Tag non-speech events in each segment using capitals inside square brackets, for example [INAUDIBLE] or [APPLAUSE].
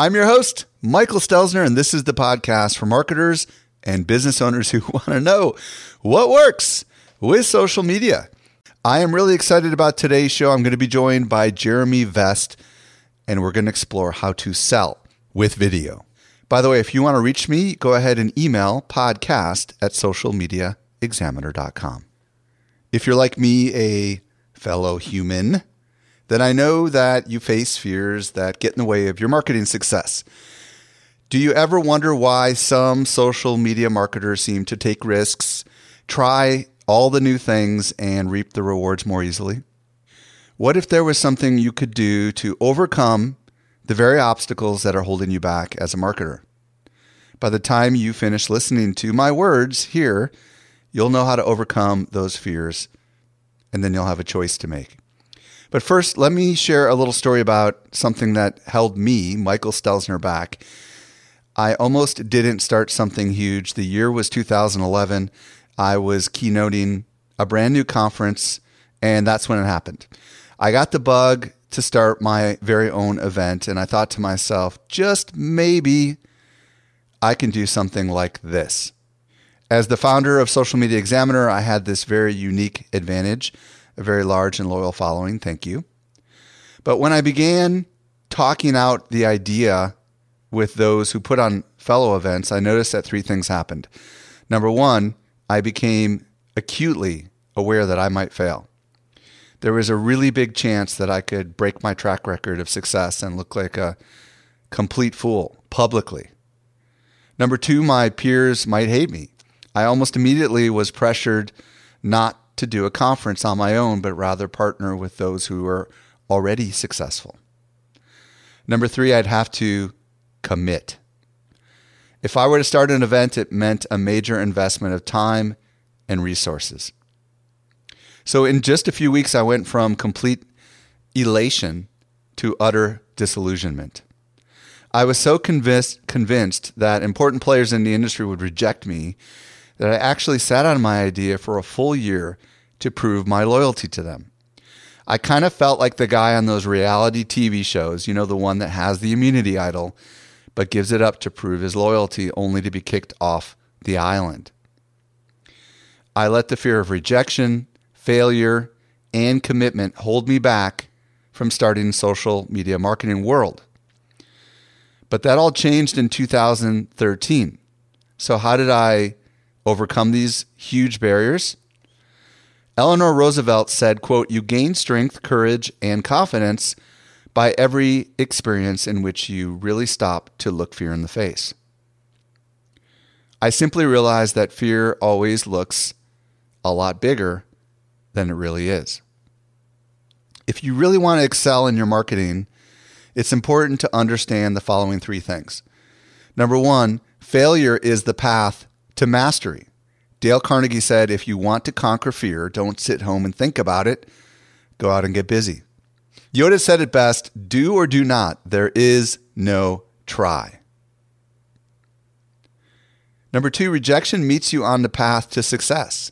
I'm your host, Michael Stelzner, and this is the podcast for marketers and business owners who [LAUGHS] want to know what works with social media. I am really excited about today's show. I'm going to be joined by Jeremy Vest, and we're going to explore how to sell with video. By the way, if you want to reach me, go ahead and email podcast at socialmediaexaminer.com. If you're like me, a fellow human, then I know that you face fears that get in the way of your marketing success. Do you ever wonder why some social media marketers seem to take risks, try all the new things, and reap the rewards more easily? What if there was something you could do to overcome the very obstacles that are holding you back as a marketer? By the time you finish listening to my words here, you'll know how to overcome those fears, and then you'll have a choice to make. But first, let me share a little story about something that held me, Michael Stelzner, back. I almost didn't start something huge. The year was 2011. I was keynoting a brand new conference, and that's when it happened. I got the bug to start my very own event, and I thought to myself, just maybe I can do something like this. As the founder of Social Media Examiner, I had this very unique advantage a very large and loyal following. Thank you. But when I began talking out the idea with those who put on fellow events, I noticed that three things happened. Number one, I became acutely aware that I might fail. There was a really big chance that I could break my track record of success and look like a complete fool publicly. Number two, my peers might hate me. I almost immediately was pressured not to do a conference on my own, but rather partner with those who are already successful. Number three, I'd have to commit. If I were to start an event, it meant a major investment of time and resources. So, in just a few weeks, I went from complete elation to utter disillusionment. I was so convinced, convinced that important players in the industry would reject me that I actually sat on my idea for a full year to prove my loyalty to them. I kind of felt like the guy on those reality TV shows, you know, the one that has the immunity idol, but gives it up to prove his loyalty only to be kicked off the island. I let the fear of rejection, failure, and commitment hold me back from starting social media marketing world. But that all changed in 2013. So how did I overcome these huge barriers? Eleanor Roosevelt said, quote, "You gain strength, courage, and confidence by every experience in which you really stop to look fear in the face." I simply realized that fear always looks a lot bigger than it really is. If you really want to excel in your marketing, it's important to understand the following three things. Number one, failure is the path to mastery. Dale Carnegie said, if you want to conquer fear, don't sit home and think about it. Go out and get busy. Yoda said it best do or do not. There is no try. Number two, rejection meets you on the path to success.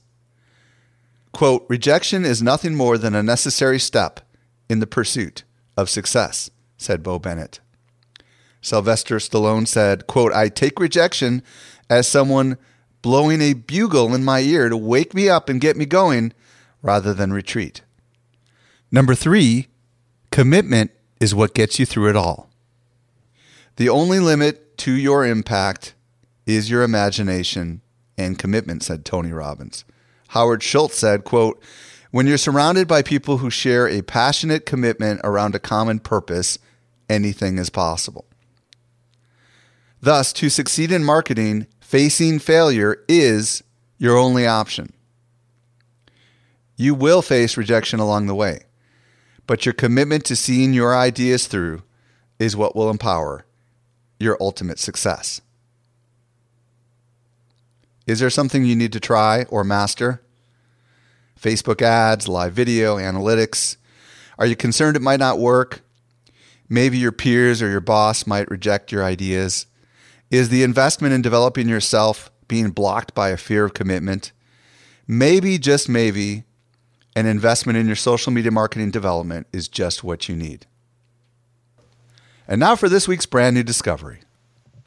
Quote, rejection is nothing more than a necessary step in the pursuit of success, said Bo Bennett. Sylvester Stallone said, quote, I take rejection as someone blowing a bugle in my ear to wake me up and get me going rather than retreat. Number three, commitment is what gets you through it all. The only limit to your impact is your imagination and commitment, said Tony Robbins. Howard Schultz said, quote, when you're surrounded by people who share a passionate commitment around a common purpose, anything is possible. Thus, to succeed in marketing, facing failure is your only option. You will face rejection along the way, but your commitment to seeing your ideas through is what will empower your ultimate success. Is there something you need to try or master? Facebook ads, live video, analytics. Are you concerned it might not work? Maybe your peers or your boss might reject your ideas. Is the investment in developing yourself being blocked by a fear of commitment? Maybe, just maybe, an investment in your social media marketing development is just what you need. And now for this week's brand new discovery.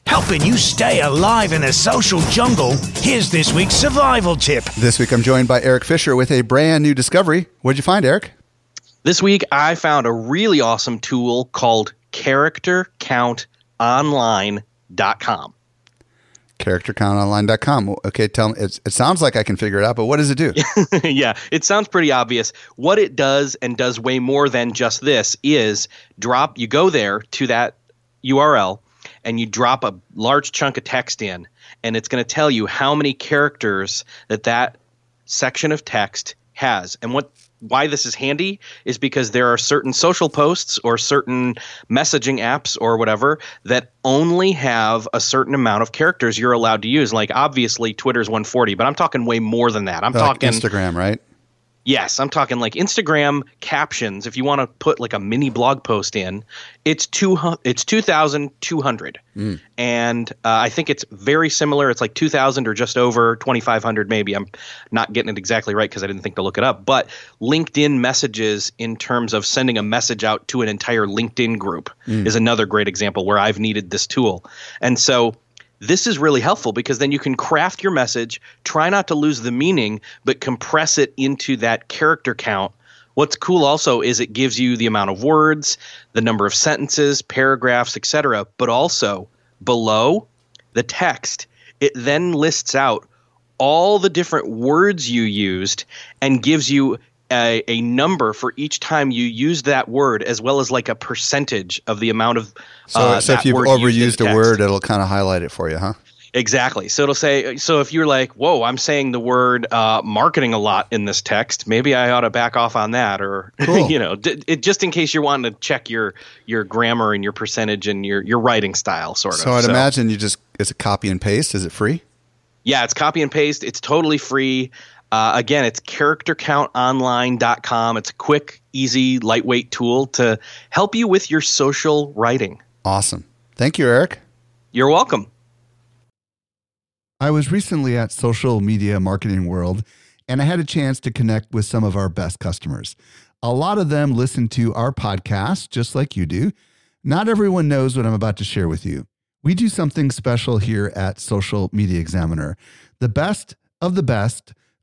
Helping you stay alive in the social jungle, here's this week's survival tip. This week I'm joined by Eric Fisher with a brand new discovery. What'd you find, Eric? This week I found a really awesome tool called CharacterCountOnline.com charactercountonline.com. Charactercountonline.com. Okay, tell me. it sounds like I can figure it out, but what does it do? [LAUGHS] yeah, it sounds pretty obvious. What it does and does way more than just this is drop. You go there to that URL and you drop a large chunk of text in, and it's going to tell you how many characters that that section of text has. And what why this is handy is because there are certain social posts or certain messaging apps or whatever that only have a certain amount of characters you're allowed to use. Like obviously Twitter's 140, but I'm talking way more than that. I'm like talking Instagram, right? Yes, I'm talking like Instagram captions. If you want to put like a mini blog post in, it's two it's two thousand two hundred, mm. and uh, I think it's very similar. It's like two thousand or just over twenty five hundred, maybe. I'm not getting it exactly right because I didn't think to look it up. But LinkedIn messages, in terms of sending a message out to an entire LinkedIn group, mm. is another great example where I've needed this tool, and so this is really helpful because then you can craft your message, try not to lose the meaning, but compress it into that character count. What's cool also is it gives you the amount of words, the number of sentences, paragraphs, etc., but also below the text, it then lists out all the different words you used and gives you a, a number for each time you use that word, as well as like a percentage of the amount of. So, uh, so if you've overused a word, it'll kind of highlight it for you, huh? Exactly. So it'll say, so if you're like, whoa, I'm saying the word uh, marketing a lot in this text, maybe I ought to back off on that, or [LAUGHS] cool. you know, d- it, just in case you're wanting to check your your grammar and your percentage and your your writing style, sort of. So I'd so, imagine you just is it copy and paste? Is it free? Yeah, it's copy and paste. It's totally free. Uh, again, it's charactercountonline.com. It's a quick, easy, lightweight tool to help you with your social writing. Awesome. Thank you, Eric. You're welcome. I was recently at Social Media Marketing World and I had a chance to connect with some of our best customers. A lot of them listen to our podcast just like you do. Not everyone knows what I'm about to share with you. We do something special here at Social Media Examiner. The best of the best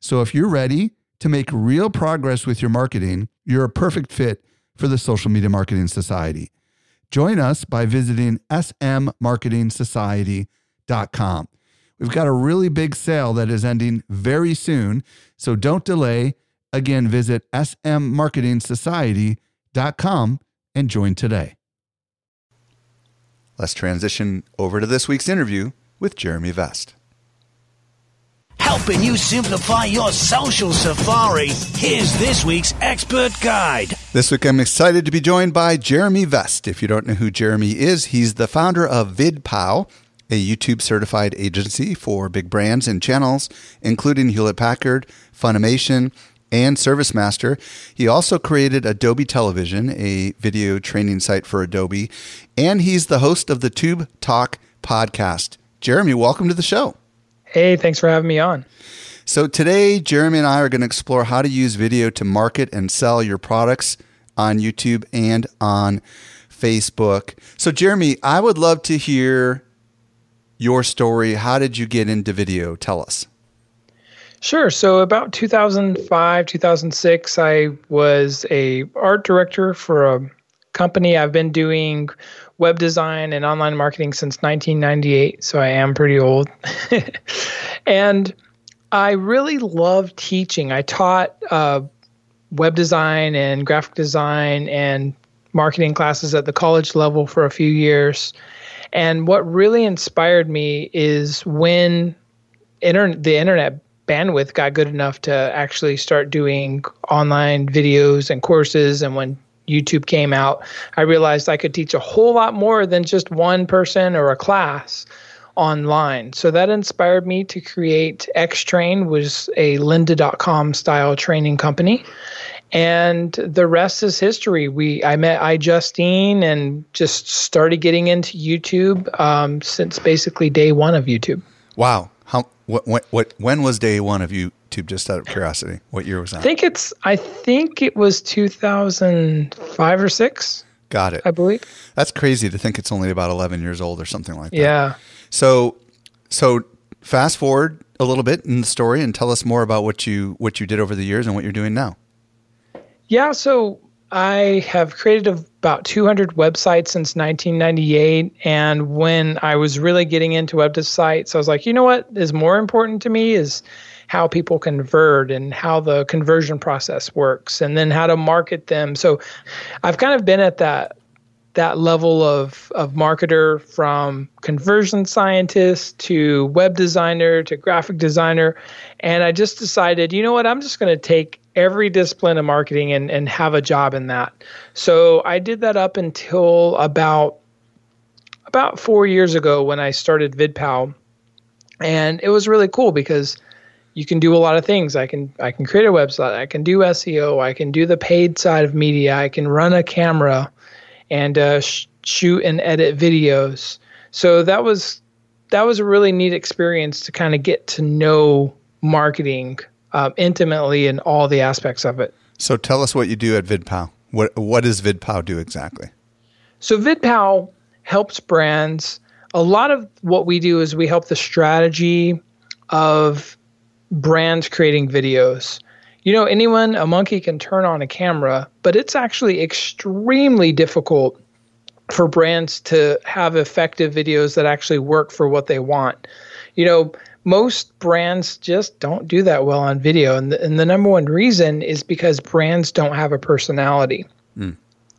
So if you're ready to make real progress with your marketing, you're a perfect fit for the Social Media Marketing Society. Join us by visiting smmarketingsociety.com. We've got a really big sale that is ending very soon, so don't delay. Again, visit smmarketingsociety.com and join today. Let's transition over to this week's interview with Jeremy Vest helping you simplify your social safari. Here's this week's expert guide. This week, I'm excited to be joined by Jeremy Vest. If you don't know who Jeremy is, he's the founder of VidPow, a YouTube certified agency for big brands and channels, including Hewlett Packard, Funimation, and ServiceMaster. He also created Adobe Television, a video training site for Adobe, and he's the host of the Tube Talk podcast. Jeremy, welcome to the show. Hey, thanks for having me on. So, today, Jeremy and I are going to explore how to use video to market and sell your products on YouTube and on Facebook. So, Jeremy, I would love to hear your story. How did you get into video? Tell us. Sure. So about 2005, 2006, I was a art director for a company. I've been doing web design and online marketing since 1998, so I am pretty old. [LAUGHS] and I really love teaching. I taught uh, web design and graphic design and marketing classes at the college level for a few years. And what really inspired me is when internet, the internet bandwidth got good enough to actually start doing online videos and courses. And when YouTube came out, I realized I could teach a whole lot more than just one person or a class online. So that inspired me to create Xtrain, was a lynda.com style training company. And the rest is history. We I met iJustine and just started getting into YouTube um, since basically day one of YouTube. Wow. How what, what when was day one of YouTube? Just out of curiosity, what year was that? I think it's I think it was 2005 or six. Got it. I believe. That's crazy to think it's only about 11 years old or something like that. Yeah. So so fast forward a little bit in the story and tell us more about what you what you did over the years and what you're doing now. Yeah, so I have created about 200 websites since 1998. And when I was really getting into websites, I was like, you know what is more important to me is how people convert and how the conversion process works and then how to market them. So I've kind of been at that that level of, of marketer from conversion scientist to web designer to graphic designer. And I just decided, you know what, I'm just going to take every discipline of marketing and, and have a job in that. So I did that up until about about four years ago when I started VidPow. And it was really cool because you can do a lot of things. I can I can create a website, I can do SEO, I can do the paid side of media, I can run a camera and uh, sh- shoot and edit videos. So that was that was a really neat experience to kind of get to know marketing um, intimately in all the aspects of it. So tell us what you do at VidPow. What what does VidPow do exactly? So VidPow helps brands. A lot of what we do is we help the strategy of brands creating videos. You know, anyone, a monkey can turn on a camera, but it's actually extremely difficult for brands to have effective videos that actually work for what they want. You know, most brands just don't do that well on video. And the, and the number one reason is because brands don't have a personality. Mm.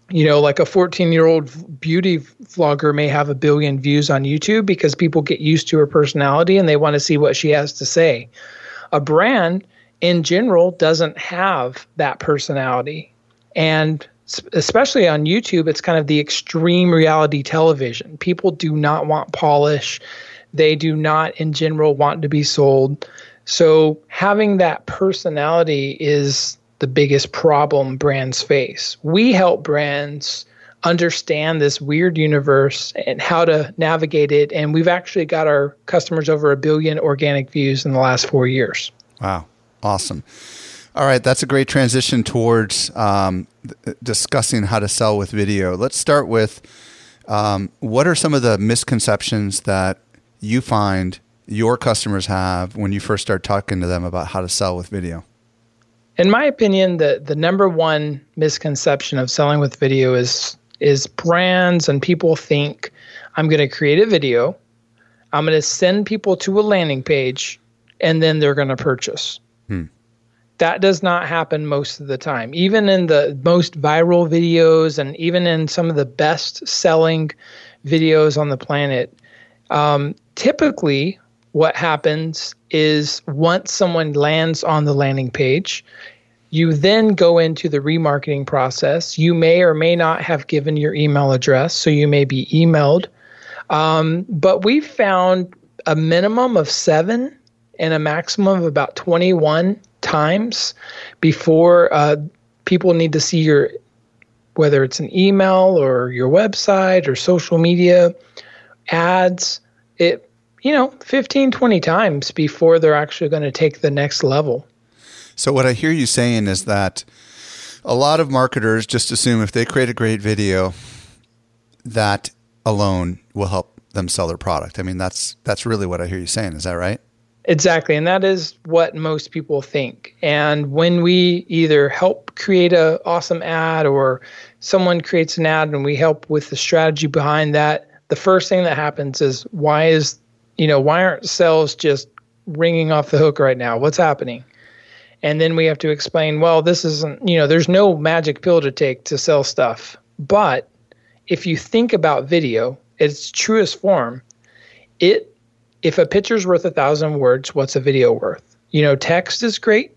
You know, like a 14 year old beauty vlogger may have a billion views on YouTube because people get used to her personality and they want to see what she has to say. A brand in general doesn't have that personality. And especially on YouTube, it's kind of the extreme reality television. People do not want polish they do not, in general, want to be sold. So having that personality is the biggest problem brands face. We help brands understand this weird universe and how to navigate it. And we've actually got our customers over a billion organic views in the last four years. Wow. Awesome. All right. That's a great transition towards um, discussing how to sell with video. Let's start with um, what are some of the misconceptions that you find your customers have when you first start talking to them about how to sell with video? In my opinion, the the number one misconception of selling with video is is brands and people think I'm going to create a video, I'm going to send people to a landing page, and then they're going to purchase. Hmm. That does not happen most of the time. Even in the most viral videos and even in some of the best selling videos on the planet, um, typically, what happens is once someone lands on the landing page, you then go into the remarketing process. You may or may not have given your email address, so you may be emailed. Um, but we found a minimum of seven and a maximum of about 21 times before uh, people need to see your, whether it's an email or your website or social media ads. It you know, 15, 20 times before they're actually going to take the next level. So, what I hear you saying is that a lot of marketers just assume if they create a great video, that alone will help them sell their product. I mean, that's that's really what I hear you saying. Is that right? Exactly, and that is what most people think. And when we either help create a awesome ad or someone creates an ad and we help with the strategy behind that, the first thing that happens is why is you know why aren't sales just ringing off the hook right now? What's happening? And then we have to explain, well, this isn't, you know, there's no magic pill to take to sell stuff. But if you think about video, its truest form, it if a picture's worth a thousand words, what's a video worth? You know, text is great,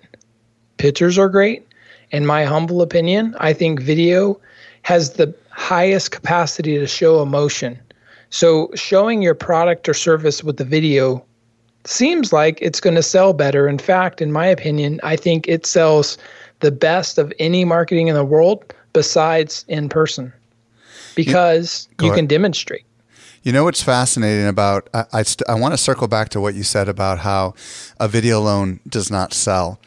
pictures are great. In my humble opinion, I think video has the highest capacity to show emotion. So, showing your product or service with the video seems like it's going to sell better. In fact, in my opinion, I think it sells the best of any marketing in the world besides in person because you, you can demonstrate. You know what's fascinating about I I, st- I want to circle back to what you said about how a video alone does not sell.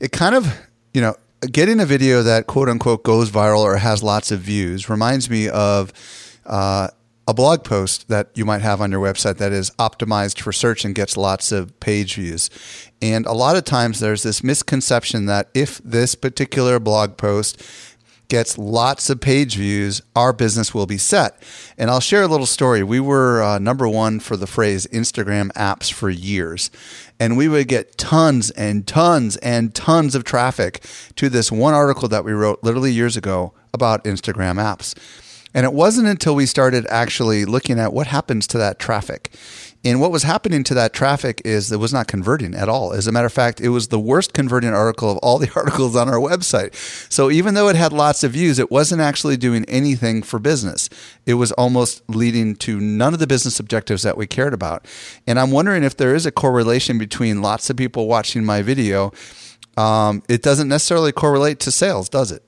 It kind of you know getting a video that quote unquote goes viral or has lots of views reminds me of uh, a blog post that you might have on your website that is optimized for search and gets lots of page views. And a lot of times there's this misconception that if this particular blog post gets lots of page views, our business will be set. And I'll share a little story. We were uh, number one for the phrase Instagram apps for years. And we would get tons and tons and tons of traffic to this one article that we wrote literally years ago about Instagram apps. And it wasn't until we started actually looking at what happens to that traffic. And what was happening to that traffic is it was not converting at all. As a matter of fact, it was the worst converting article of all the [LAUGHS] articles on our website. So even though it had lots of views, it wasn't actually doing anything for business. It was almost leading to none of the business objectives that we cared about. And I'm wondering if there is a correlation between lots of people watching my video. Um, it doesn't necessarily correlate to sales, does it?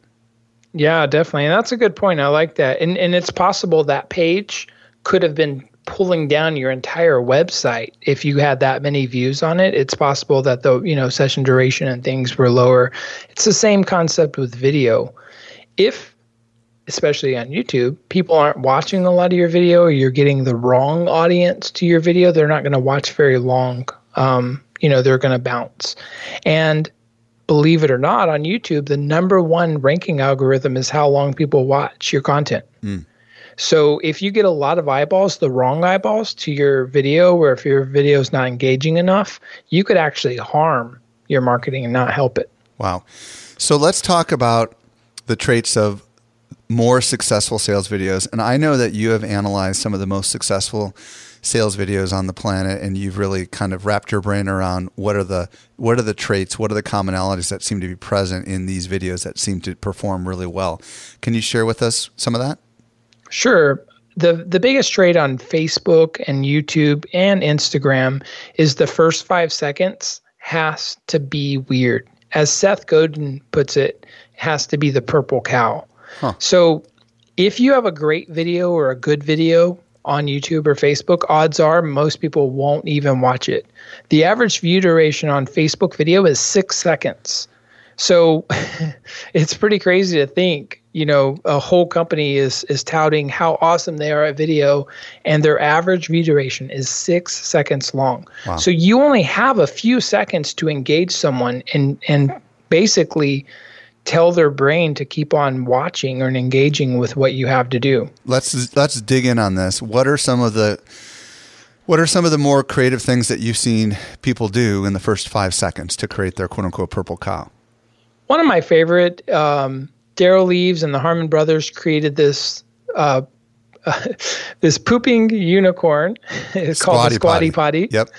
Yeah, definitely. And that's a good point. I like that. And and it's possible that page could have been pulling down your entire website if you had that many views on it. It's possible that the, you know, session duration and things were lower. It's the same concept with video. If especially on YouTube, people aren't watching a lot of your video or you're getting the wrong audience to your video, they're not going to watch very long. Um, you know, they're going to bounce. And believe it or not, on YouTube, the number one ranking algorithm is how long people watch your content. Mm. So if you get a lot of eyeballs, the wrong eyeballs to your video, or if your video is not engaging enough, you could actually harm your marketing and not help it. Wow. So let's talk about the traits of more successful sales videos. And I know that you have analyzed some of the most successful sales videos on the planet and you've really kind of wrapped your brain around what are the what are the traits what are the commonalities that seem to be present in these videos that seem to perform really well. Can you share with us some of that? Sure. The the biggest trait on Facebook and YouTube and Instagram is the first 5 seconds has to be weird. As Seth Godin puts it has to be the purple cow. Huh. so if you have a great video or a good video on YouTube or Facebook, odds are most people won't even watch it. The average view duration on Facebook video is six seconds. So [LAUGHS] it's pretty crazy to think, you know, a whole company is is touting how awesome they are at video and their average view duration is 6 seconds long. Wow. So you only have a few seconds to engage someone and and basically tell their brain to keep on watching or engaging with what you have to do. Let's let's dig in on this. What are some of the what are some of the more creative things that you've seen people do in the first five seconds to create their quote unquote purple cow? One of my favorite, um, Derral Eves and the Harmon brothers created this uh, uh, [LAUGHS] this pooping unicorn. [LAUGHS] it's called the Squatty Potty. potty. Yep.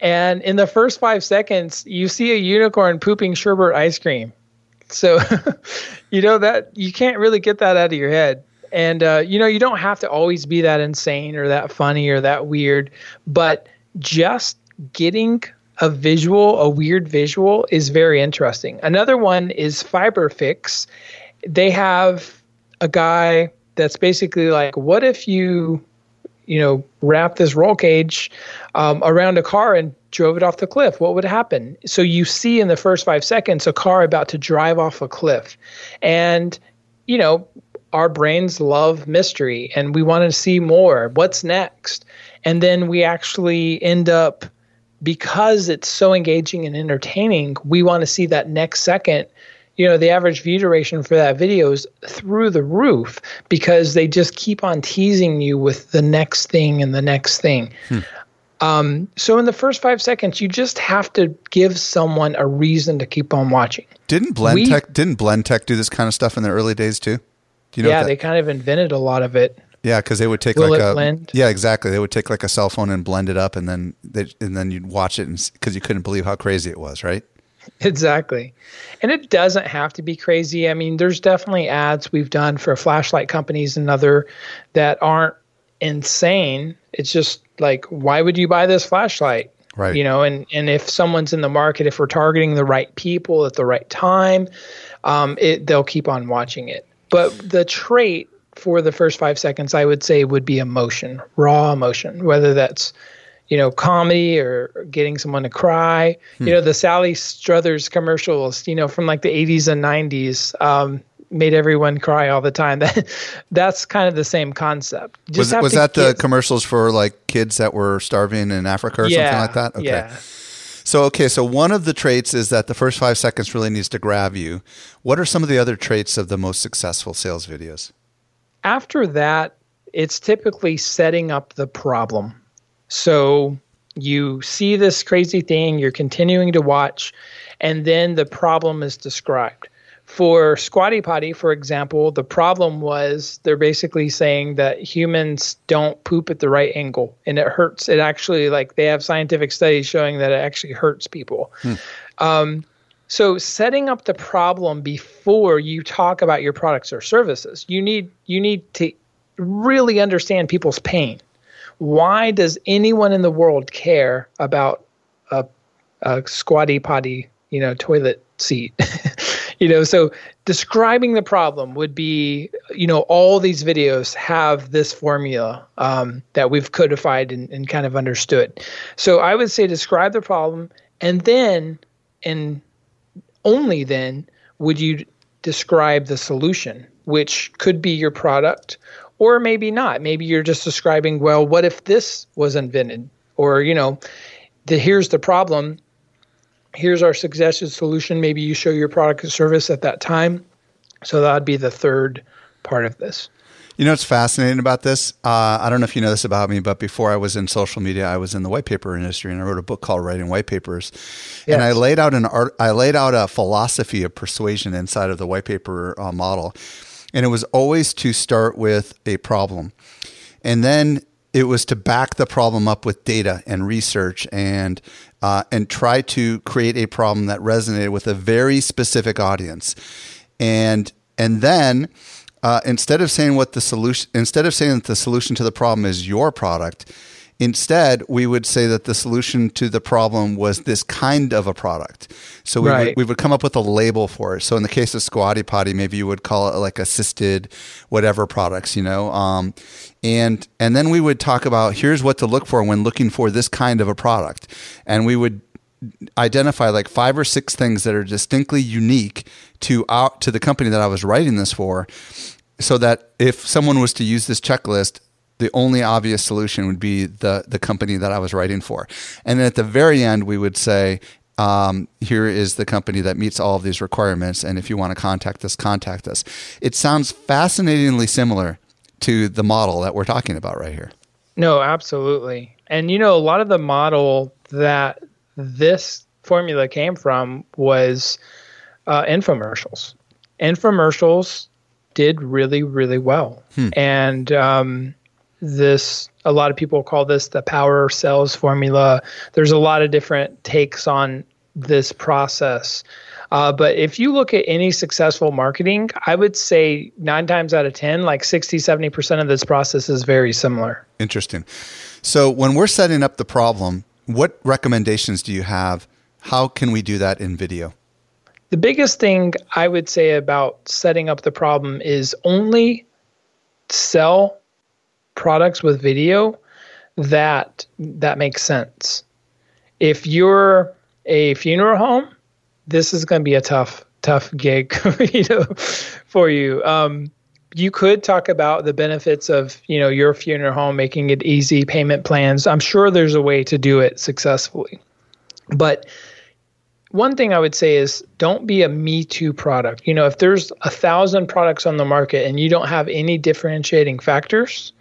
And in the first five seconds, you see a unicorn pooping sherbet ice cream. So, [LAUGHS] you know that you can't really get that out of your head. And uh, you know, you don't have to always be that insane or that funny or that weird, but just getting a visual, a weird visual is very interesting. Another one is FiberFix. They have a guy that's basically like, what if you you know, wrap this roll cage um, around a car and drove it off the cliff, what would happen? So you see in the first five seconds a car about to drive off a cliff. And, you know, our brains love mystery and we want to see more. What's next? And then we actually end up, because it's so engaging and entertaining, we want to see that next second you know the average view duration for that video is through the roof because they just keep on teasing you with the next thing and the next thing hmm. Um, so in the first five seconds you just have to give someone a reason to keep on watching didn't blendtec didn't blendtec do this kind of stuff in the early days too do you know yeah they kind of invented a lot of it yeah, because they would take Will like a blend? yeah, exactly. They would take like a cell phone and blend it up, and then they, and then you'd watch it, because you couldn't believe how crazy it was, right? [LAUGHS] Exactly. And it doesn't have to be crazy. I mean, there's definitely ads we've done for flashlight companies and other that aren't insane. It's just like, why would you buy this flashlight? Right. You know, and, and if someone's in the market, if we're targeting the right people at the right time, um, it, they'll keep on watching it. But the trait for the first five seconds, I would say, would be emotion, raw emotion, whether that's you know, comedy or getting someone to cry. Hmm. You know, the Sally Struthers commercials, you know, from like the 80s and 90s, um, made everyone cry all the time. [LAUGHS] That that's kind of the same concept. Just was was that kids. the commercials for like kids that were starving in Africa or yeah, something like that? Okay. Yeah. So okay, so one of the traits is that the first five seconds really needs to grab you. What are some of the other traits of the most successful sales videos? After that, it's typically setting up the problem. So you see this crazy thing, you're continuing to watch, and then the problem is described. For Squatty Potty, for example, the problem was they're basically saying that humans don't poop at the right angle and it hurts. It actually, like, they have scientific studies showing that it actually hurts people. Hmm. Um, so setting up the problem before you talk about your products or services, you need you need to really understand people's pain why does anyone in the world care about a, a squatty potty, you know, toilet seat? [LAUGHS] you know, so describing the problem would be, you know, all these videos have this formula um, that we've codified and, and kind of understood. So I would say describe the problem, and then, and only then, would you describe the solution, which could be your product or maybe not. Maybe you're just describing, well, what if this was invented? Or, you know, the, here's the problem. Here's our suggested solution. Maybe you show your product or service at that time. So that would be the third part of this. You know what's fascinating about this? Uh, I don't know if you know this about me, but before I was in social media, I was in the white paper industry, and I wrote a book called Writing White Papers. Yes. And I laid out an art. I laid out a philosophy of persuasion inside of the white paper uh, model. And it was always to start with a problem. And then it was to back the problem up with data and research and uh, and try to create a problem that resonated with a very specific audience. And and then uh, instead of saying what the solution instead of saying that the solution to the problem is your product, Instead, we would say that the solution to the problem was this kind of a product. So we, right. would, we would come up with a label for it. So in the case of Squatty Potty, maybe you would call it like assisted whatever products, you know. Um, and and then we would talk about here's what to look for when looking for this kind of a product, and we would identify like five or six things that are distinctly unique to out to the company that I was writing this for, so that if someone was to use this checklist the only obvious solution would be the the company that I was writing for. And then at the very end, we would say, um, here is the company that meets all of these requirements. And if you want to contact us, contact us. It sounds fascinatingly similar to the model that we're talking about right here. No, absolutely. And you know, a lot of the model that this formula came from was uh, infomercials. Infomercials did really, really well. Hmm. And um, this a lot of people call this the power sales formula. There's a lot of different takes on this process. Uh, but if you look at any successful marketing i would say nine times out of ten like 60 70% of this process is very similar. Interesting. So when we're setting up the problem what recommendations do you have? How can we do that in video? The biggest thing i would say about setting up the problem is only sell products with video that that makes sense. If you're a funeral home, this is going to be a tough tough gig, [LAUGHS] you know, for you. Um, you could talk about the benefits of you know your funeral home making it easy payment plans i'm sure there's a way to do it successfully but one thing i would say is don't be a me too product you know if there's a thousand products on the market and you don't have any differentiating factors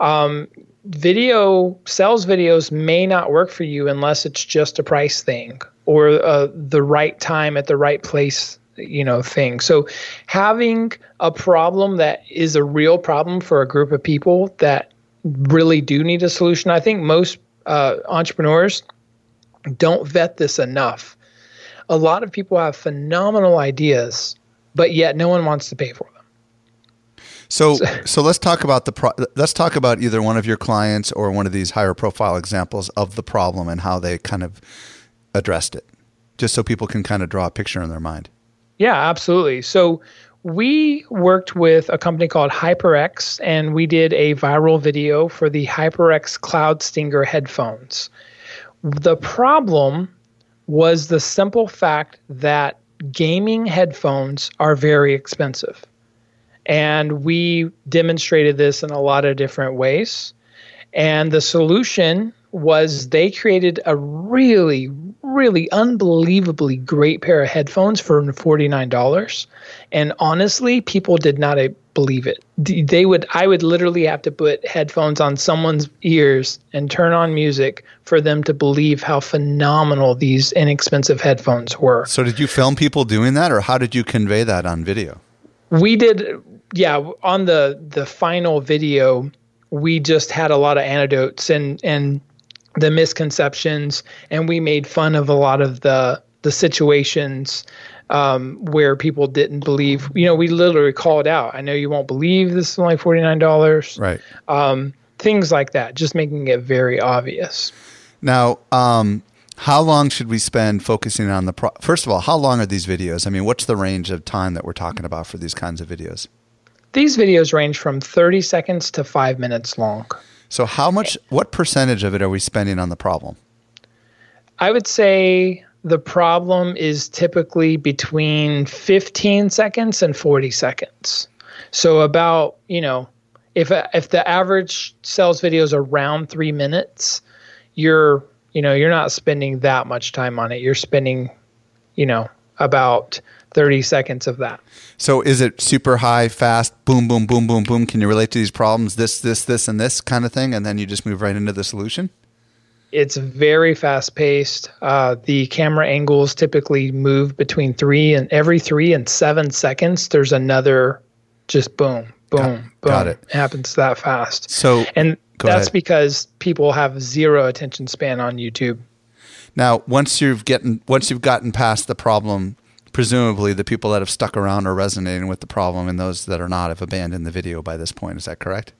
um, video sales videos may not work for you unless it's just a price thing or uh, the right time at the right place you know thing. So having a problem that is a real problem for a group of people that really do need a solution i think most uh, entrepreneurs don't vet this enough. A lot of people have phenomenal ideas but yet no one wants to pay for them so, so let's talk about the pro- let's talk about either one of your clients or one of these higher profile examples of the problem and how they kind of addressed it, just so people can kind of draw a picture in their mind. Yeah, absolutely. So we worked with a company called HyperX and we did a viral video for the HyperX Cloud Stinger headphones. The problem was the simple fact that gaming headphones are very expensive. And we demonstrated this in a lot of different ways. And the solution was they created a really, really unbelievably great pair of headphones for $49. And honestly, people did not believe it. They would I would literally have to put headphones on someone's ears and turn on music for them to believe how phenomenal these inexpensive headphones were. So did you film people doing that or how did you convey that on video? We did yeah, on the the final video, we just had a lot of anecdotes and and the misconceptions, and we made fun of a lot of the the situations um, where people didn't believe. You know, we literally called out. I know you won't believe this is only forty nine dollars. Right. Um, things like that, just making it very obvious. Now, um, how long should we spend focusing on the pro- first of all how long are these videos i mean what's the range of time that we're talking about for these kinds of videos these videos range from 30 seconds to five minutes long. So how much what percentage of it are we spending on the problem? I would say the problem is typically between 15 seconds and 40 seconds. So about you know if if the average sales video is around three minutes you're you know, you're not spending that much time on it. You're spending, you know, about 30 seconds of that. So is it super high, fast, boom, boom, boom, boom, boom? Can you relate to these problems, this, this, this, and this kind of thing? And then you just move right into the solution? It's very fast paced. Uh, the camera angles typically move between three and every three and seven seconds. There's another just boom, boom, got, boom. Got it. it. happens that fast. So, and That's ahead. because people have zero attention span on YouTube. Now, once you've gotten once you've gotten past the problem, presumably the people that have stuck around are resonating with the problem, and those that are not have abandoned the video by this point. Is that correct?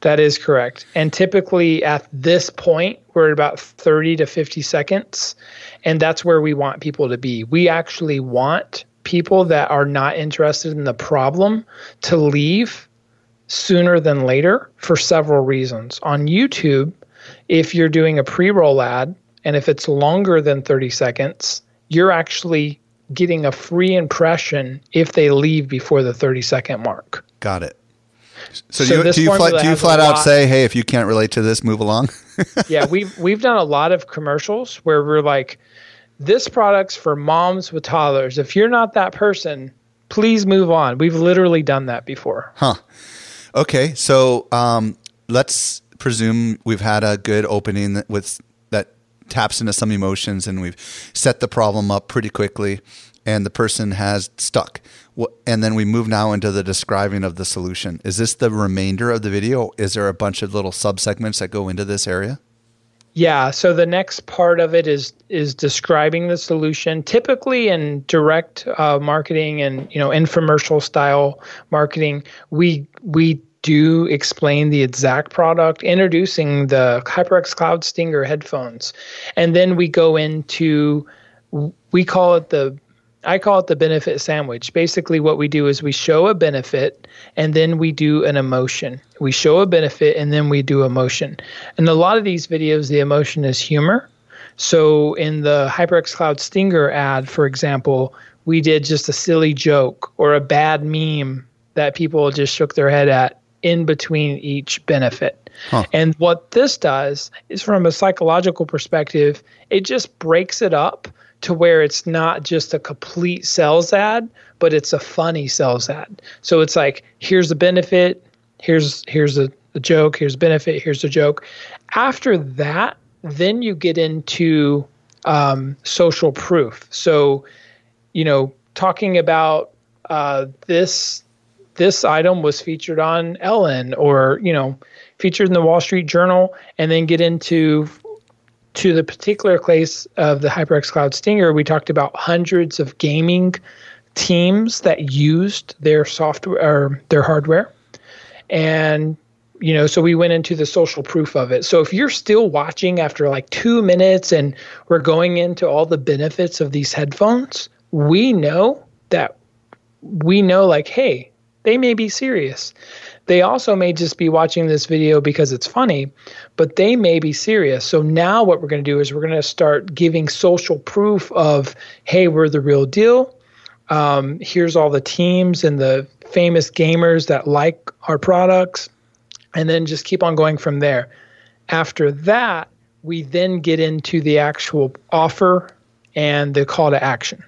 That is correct. And typically at this point, we're at about 30 to 50 seconds. And that's where we want people to be. We actually want people that are not interested in the problem to leave sooner than later for several reasons. On YouTube, if you're doing a pre roll ad and if it's longer than 30 seconds, you're actually getting a free impression if they leave before the 30 second mark. Got it. So, so do you, do you, flat, do you flat out say, "Hey, if you can't relate to this, move along"? [LAUGHS] yeah, we've we've done a lot of commercials where we're like, "This product's for moms with toddlers. If you're not that person, please move on." We've literally done that before. Huh. Okay, so um, let's presume we've had a good opening with taps into some emotions, and we've set the problem up pretty quickly, and the person has stuck. And then we move now into the describing of the solution. Is this the remainder of the video? Is there a bunch of little subsegments that go into this area? Yeah, so the next part of it is is describing the solution. Typically, in direct uh, marketing and you know infomercial style marketing, we we do explain the exact product, introducing the HyperX Cloud Stinger headphones. And then we go into, we call it the I call it the benefit sandwich. Basically, what we do is we show a benefit and then we do an emotion. We show a benefit and then we do emotion. And a lot of these videos, the emotion is humor. So in the HyperX Cloud Stinger ad, for example, we did just a silly joke or a bad meme that people just shook their head at in between each benefit. Huh. And what this does is from a psychological perspective, it just breaks it up to where it's not just a complete sales ad, but it's a funny sales ad. So it's like, here's the benefit, here's here's a, a joke, here's benefit, here's a joke. After that, then you get into um, social proof. So, you know, talking about uh, this this item was featured on Ellen or you know featured in the Wall Street Journal, and then get into to the particular case of the HyperX Cloud Stinger, we talked about hundreds of gaming teams that used their software or their hardware. And you know, so we went into the social proof of it. So if you're still watching after like 2 minutes and we're going into all the benefits of these headphones, we know that we know like hey, they may be serious. They also may just be watching this video because it's funny, but they may be serious. So now what we're going to do is we're going to start giving social proof of, hey, we're the real deal. Um, here's all the teams and the famous gamers that like our products, and then just keep on going from there. After that, we then get into the actual offer and the call to action.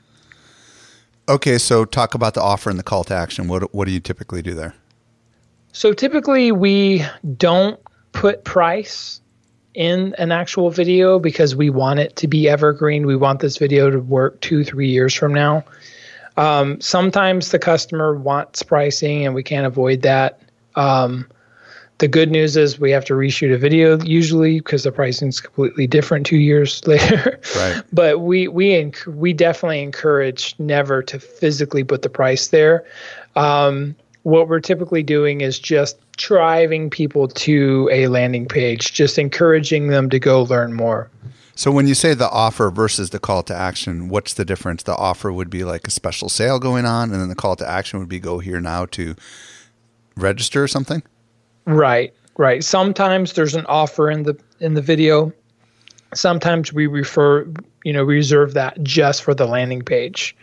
Okay, so talk about the offer and the call to action. What what do you typically do there? So typically we don't put price in an actual video because we want it to be evergreen. We want this video to work two, three years from now. Um, sometimes the customer wants pricing and we can't avoid that. Um, the good news is we have to reshoot a video usually because the pricing is completely different two years [LAUGHS] later. Right. but we we enc- we definitely encourage never to physically put the price there. Um, what we're typically doing is just driving people to a landing page, just encouraging them to go learn more. So when you say the offer versus the call to action, what's the difference? The offer would be like a special sale going on, and then the call to action would be go here now to register or something. Right, right. Sometimes there's an offer in the in the video. Sometimes we refer, you know, reserve that just for the landing page.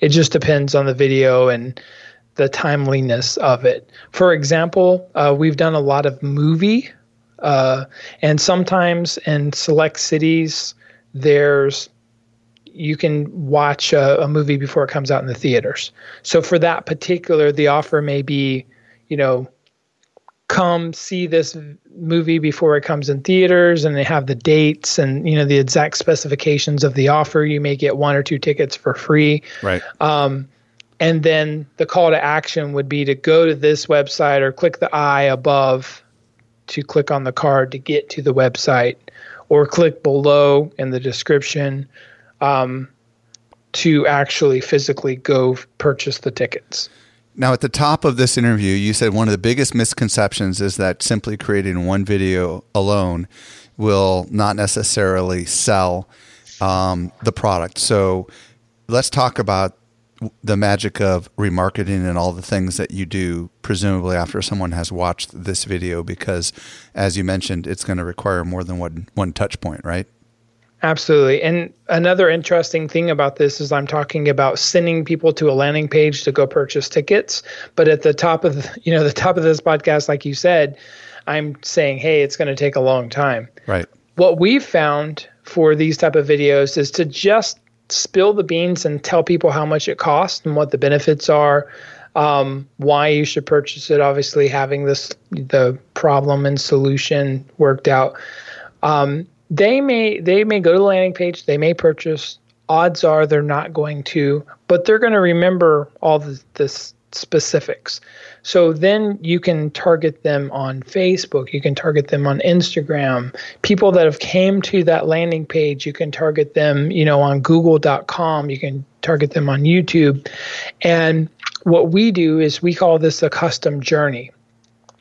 It just depends on the video and the timeliness of it. For example, uh, we've done a lot of movie, uh, and sometimes in select cities, there's you can watch a, a, movie before it comes out in the theaters. So for that particular, the offer may be, you know, come see this movie before it comes in theaters, and they have the dates and you know the exact specifications of the offer. You may get one or two tickets for free. Right. Um, and then the call to action would be to go to this website or click the I above to click on the card to get to the website, or click below in the description um, to actually physically go purchase the tickets. Now, at the top of this interview, you said one of the biggest misconceptions is that simply creating one video alone will not necessarily sell um, the product. So, let's talk about the magic of remarketing and all the things that you do, presumably after someone has watched this video, because as you mentioned, it's going to require more than one one touch point, right? Absolutely. And another interesting thing about this is I'm talking about sending people to a landing page to go purchase tickets, but at the top of the, [LAUGHS] you know the top of this podcast like you said, I'm saying, "Hey, it's going to take a long time." Right. What we've found for these type of videos is to just spill the beans and tell people how much it costs and what the benefits are, um, why you should purchase it. Obviously, having this the problem and solution worked out. Um, they may they may go to the landing page, they may purchase. Odds are they're not going to, but they're going to remember all the, the specifics. So then you can target them on Facebook, you can target them on Instagram. People that have came to that landing page, you can target them, you know, on google.com, you can target them on YouTube. And what we do is we call this a custom journey.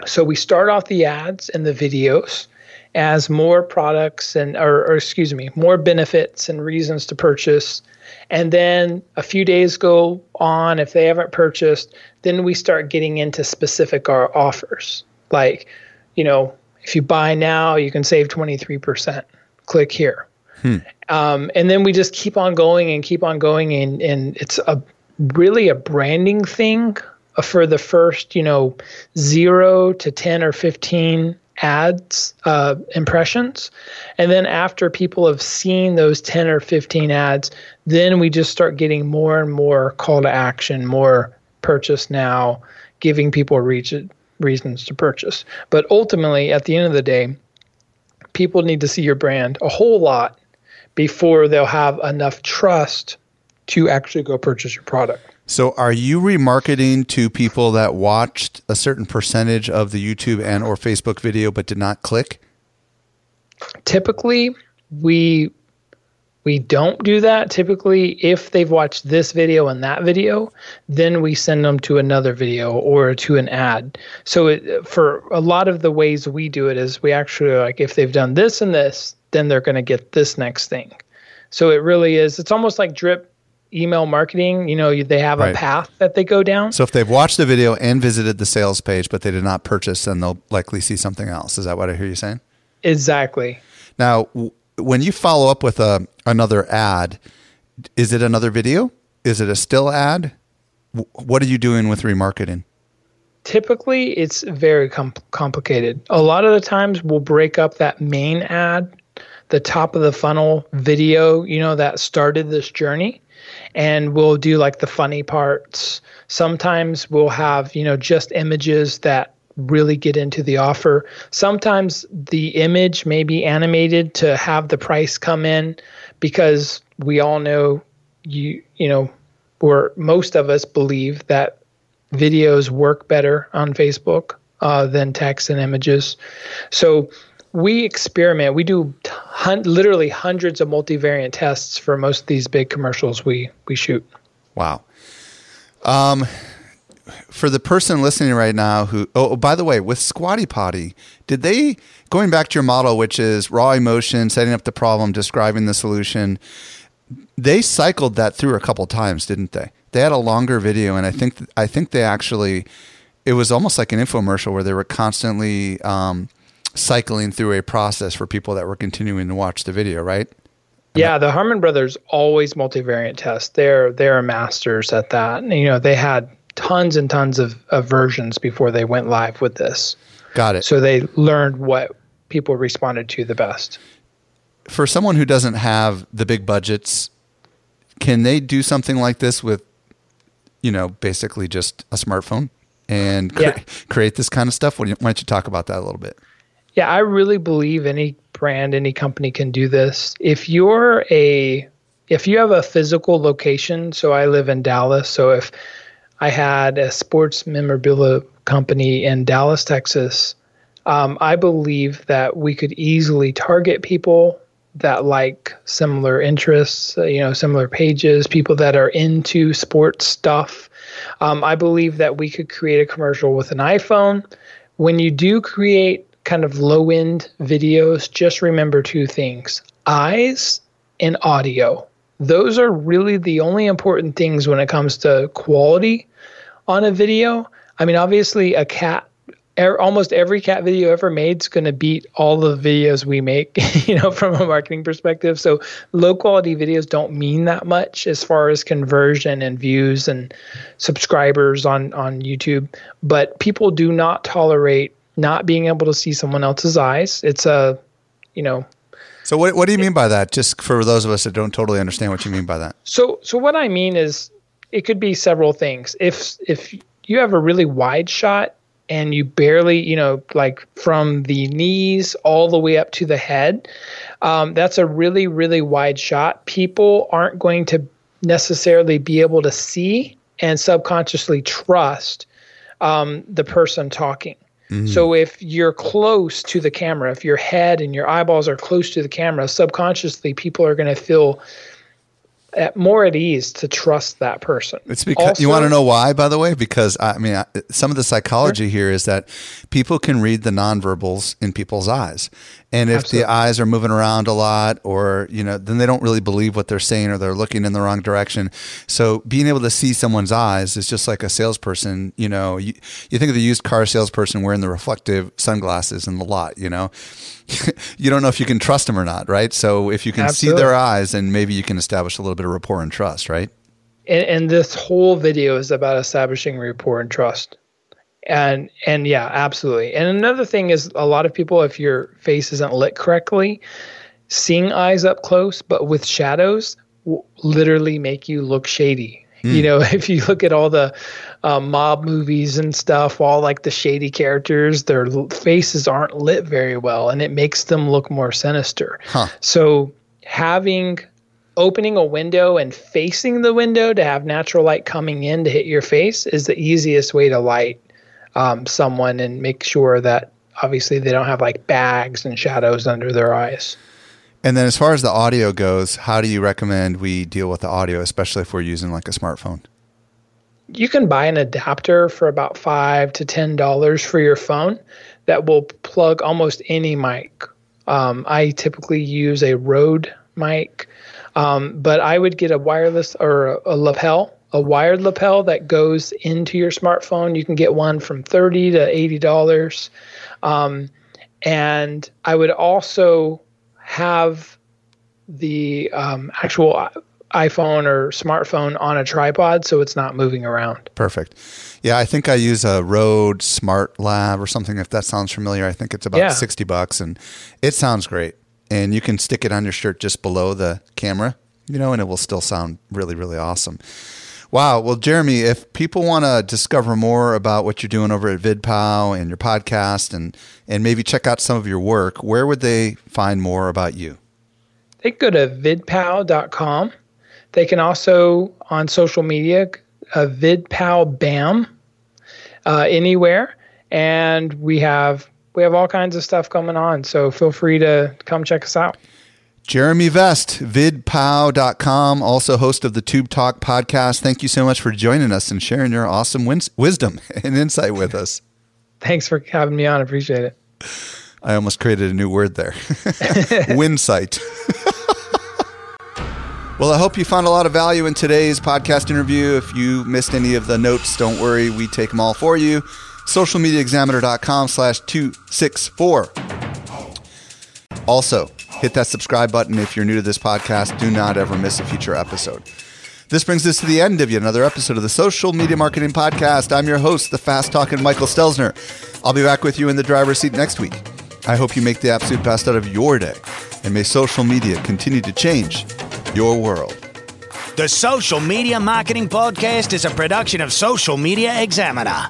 So we start off the ads and the videos as more products and or, or excuse me more benefits and reasons to purchase. And then a few days go on if they haven't purchased then we start getting into specific our offers. Like you know if you buy now you can save 23% click here. Hmm. um, and then we just keep on going and keep on going and, and it's a really a branding thing for the first you know 0 to 10 or 15 ads uh, impressions. And then after people have seen those 10 or 15 ads then we just start getting more and more call to action more purchase now giving people reasons to purchase. But ultimately at the end of the day people need to see your brand a whole lot before they'll have enough trust to actually go purchase your product so are you remarketing to people that watched a certain percentage of the YouTube and or Facebook video but did not click? Typically, we we don't do that. Typically, if they've watched this video and that video, then we send them to another video or to an ad. So it, for a lot of the ways we do it is we actually like if they've done this and this, then they're going to get this next thing. So it really is. It's almost like drip email marketing, you know, they have right. a path that they go down. So if they've watched the video and visited the sales page, but they did not purchase, then they'll likely see something else. Is that what I hear you saying? Exactly. Now, w- when you follow up with a another ad, is it another video? Is it a still ad? W- what are you doing with remarketing? Typically, it's very com- complicated. A lot of the times, we'll break up that main ad, the top of the funnel video, you know, that started this journey and we'll do like the funny parts. Sometimes we'll have, you know, just images that really get into the offer. Sometimes the image may be animated to have the price come in because we all know you you know or most of us believe that videos work better on Facebook uh, than text and images. So we experiment. We do literally hundreds of multivariant tests for most of these big commercials we we shoot. Wow. Um, for the person listening right now who oh, oh by the way with squatty potty did they going back to your model which is raw emotion setting up the problem describing the solution they cycled that through a couple times didn't they they had a longer video and i think i think they actually it was almost like an infomercial where they were constantly um, cycling through a process for people that were continuing to watch the video, right? Yeah, the Harmon brothers always multivariant test. They're they're masters at that. You know, they had tons and tons of, of versions before they went live with this. Got it. So they learned what people responded to the best. For someone who doesn't have the big budgets, can they do something like this with, you know, basically just a smartphone and cre- yeah. create this kind of stuff? Why don't you talk about that a little bit? Yeah, I really believe any brand, any company can do this. If you're a if you have a physical location, so I live in Dallas, so if I had a sports memorabilia company in Dallas, Texas, um, I believe that we could easily target people that like similar interests, uh, you know, similar pages, people that are into sports stuff. Um, I believe that we could create a commercial with an iPhone. When you do create kind of low end videos, just remember two things eyes and audio. Those are really the only important things when it comes to quality on a video. I mean, obviously, a cat, er, almost every cat video ever made is going to beat all the videos we make, [LAUGHS] you know, from a marketing perspective. So, low quality videos don't mean that much as far as conversion and views and subscribers on, on YouTube. But people do not tolerate not being able to see someone else's eyes. It's a, you know. So what what do you mean by that? Just for those of us that don't totally understand what you mean by that. So so what I mean is it could be several things. If if you have a really wide shot and you barely, you know, like from the knees all the way up to the head, um, that's a really really wide shot. People aren't going to necessarily be able to see and subconsciously trust um, the person talking. Mm-hmm. So if you're close to the camera, if your head and your eyeballs are close to the camera, subconsciously people are going to feel at more at ease to trust that person. It's because you want to know why, by the way, because I mean, some of the psychology sure. here is that people can read the nonverbals in people's eyes. And if Absolutely. the eyes are moving around a lot or, you know, then they don't really believe what they're saying or they're looking in the wrong direction. So being able to see someone's eyes is just like a salesperson, you know, you, you think of the used car salesperson wearing the reflective sunglasses in the lot, you know, [LAUGHS] you don't know if you can trust them or not, right? So if you can Absolutely. see their eyes, then maybe you can establish a little bit of rapport and trust, right? And, and this whole video is about establishing rapport and trust and and yeah absolutely and another thing is a lot of people if your face isn't lit correctly seeing eyes up close but with shadows will literally make you look shady mm. you know [LAUGHS] if you look at all the uh, mob movies and stuff all like the shady characters their faces aren't lit very well and it makes them look more sinister huh. so having opening a window and facing the window to have natural light coming in to hit your face is the easiest way to light um, someone and make sure that obviously they don't have like bags and shadows under their eyes. And then as far as the audio goes, how do you recommend we deal with the audio, especially if we're using like a smartphone? You can buy an adapter for about five to ten dollars for your phone that will plug almost any mic. Um, I typically use a Rode mic, um, but I would get a wireless or a, a lapel a wired lapel that goes into your smartphone. You can get one from thirty to eighty dollars, um, and I would also have the um, actual iPhone or smartphone on a tripod so it's not moving around. Perfect. Yeah, I think I use a Rode SmartLav or something. If that sounds familiar, I think it's about yeah. sixty bucks, and it sounds great. And you can stick it on your shirt just below the camera, you know, and it will still sound really, really awesome. Wow. Well, Jeremy, if people want to discover more about what you're doing over at VidPow and your podcast and, and maybe check out some of your work, where would they find more about you? They go to vidpow.com. They can also, on social media, uh, vidpowbam uh, anywhere. And we have we have all kinds of stuff coming on. So feel free to come check us out. Jeremy Vest, vidpow.com, also host of the Tube Talk podcast. Thank you so much for joining us and sharing your awesome wins- wisdom [LAUGHS] and insight with us. Thanks for having me on. I appreciate it. I almost created a new word there. [LAUGHS] Winsight. [LAUGHS] well, I hope you found a lot of value in today's podcast interview. If you missed any of the notes, don't worry. We take them all for you. Socialmediaexaminer.com slash 264. Also, Hit that subscribe button if you're new to this podcast. Do not ever miss a future episode. This brings us to the end of yet another episode of the Social Media Marketing Podcast. I'm your host, the fast talking Michael Stelzner. I'll be back with you in the driver's seat next week. I hope you make the absolute best out of your day, and may social media continue to change your world. The Social Media Marketing Podcast is a production of Social Media Examiner.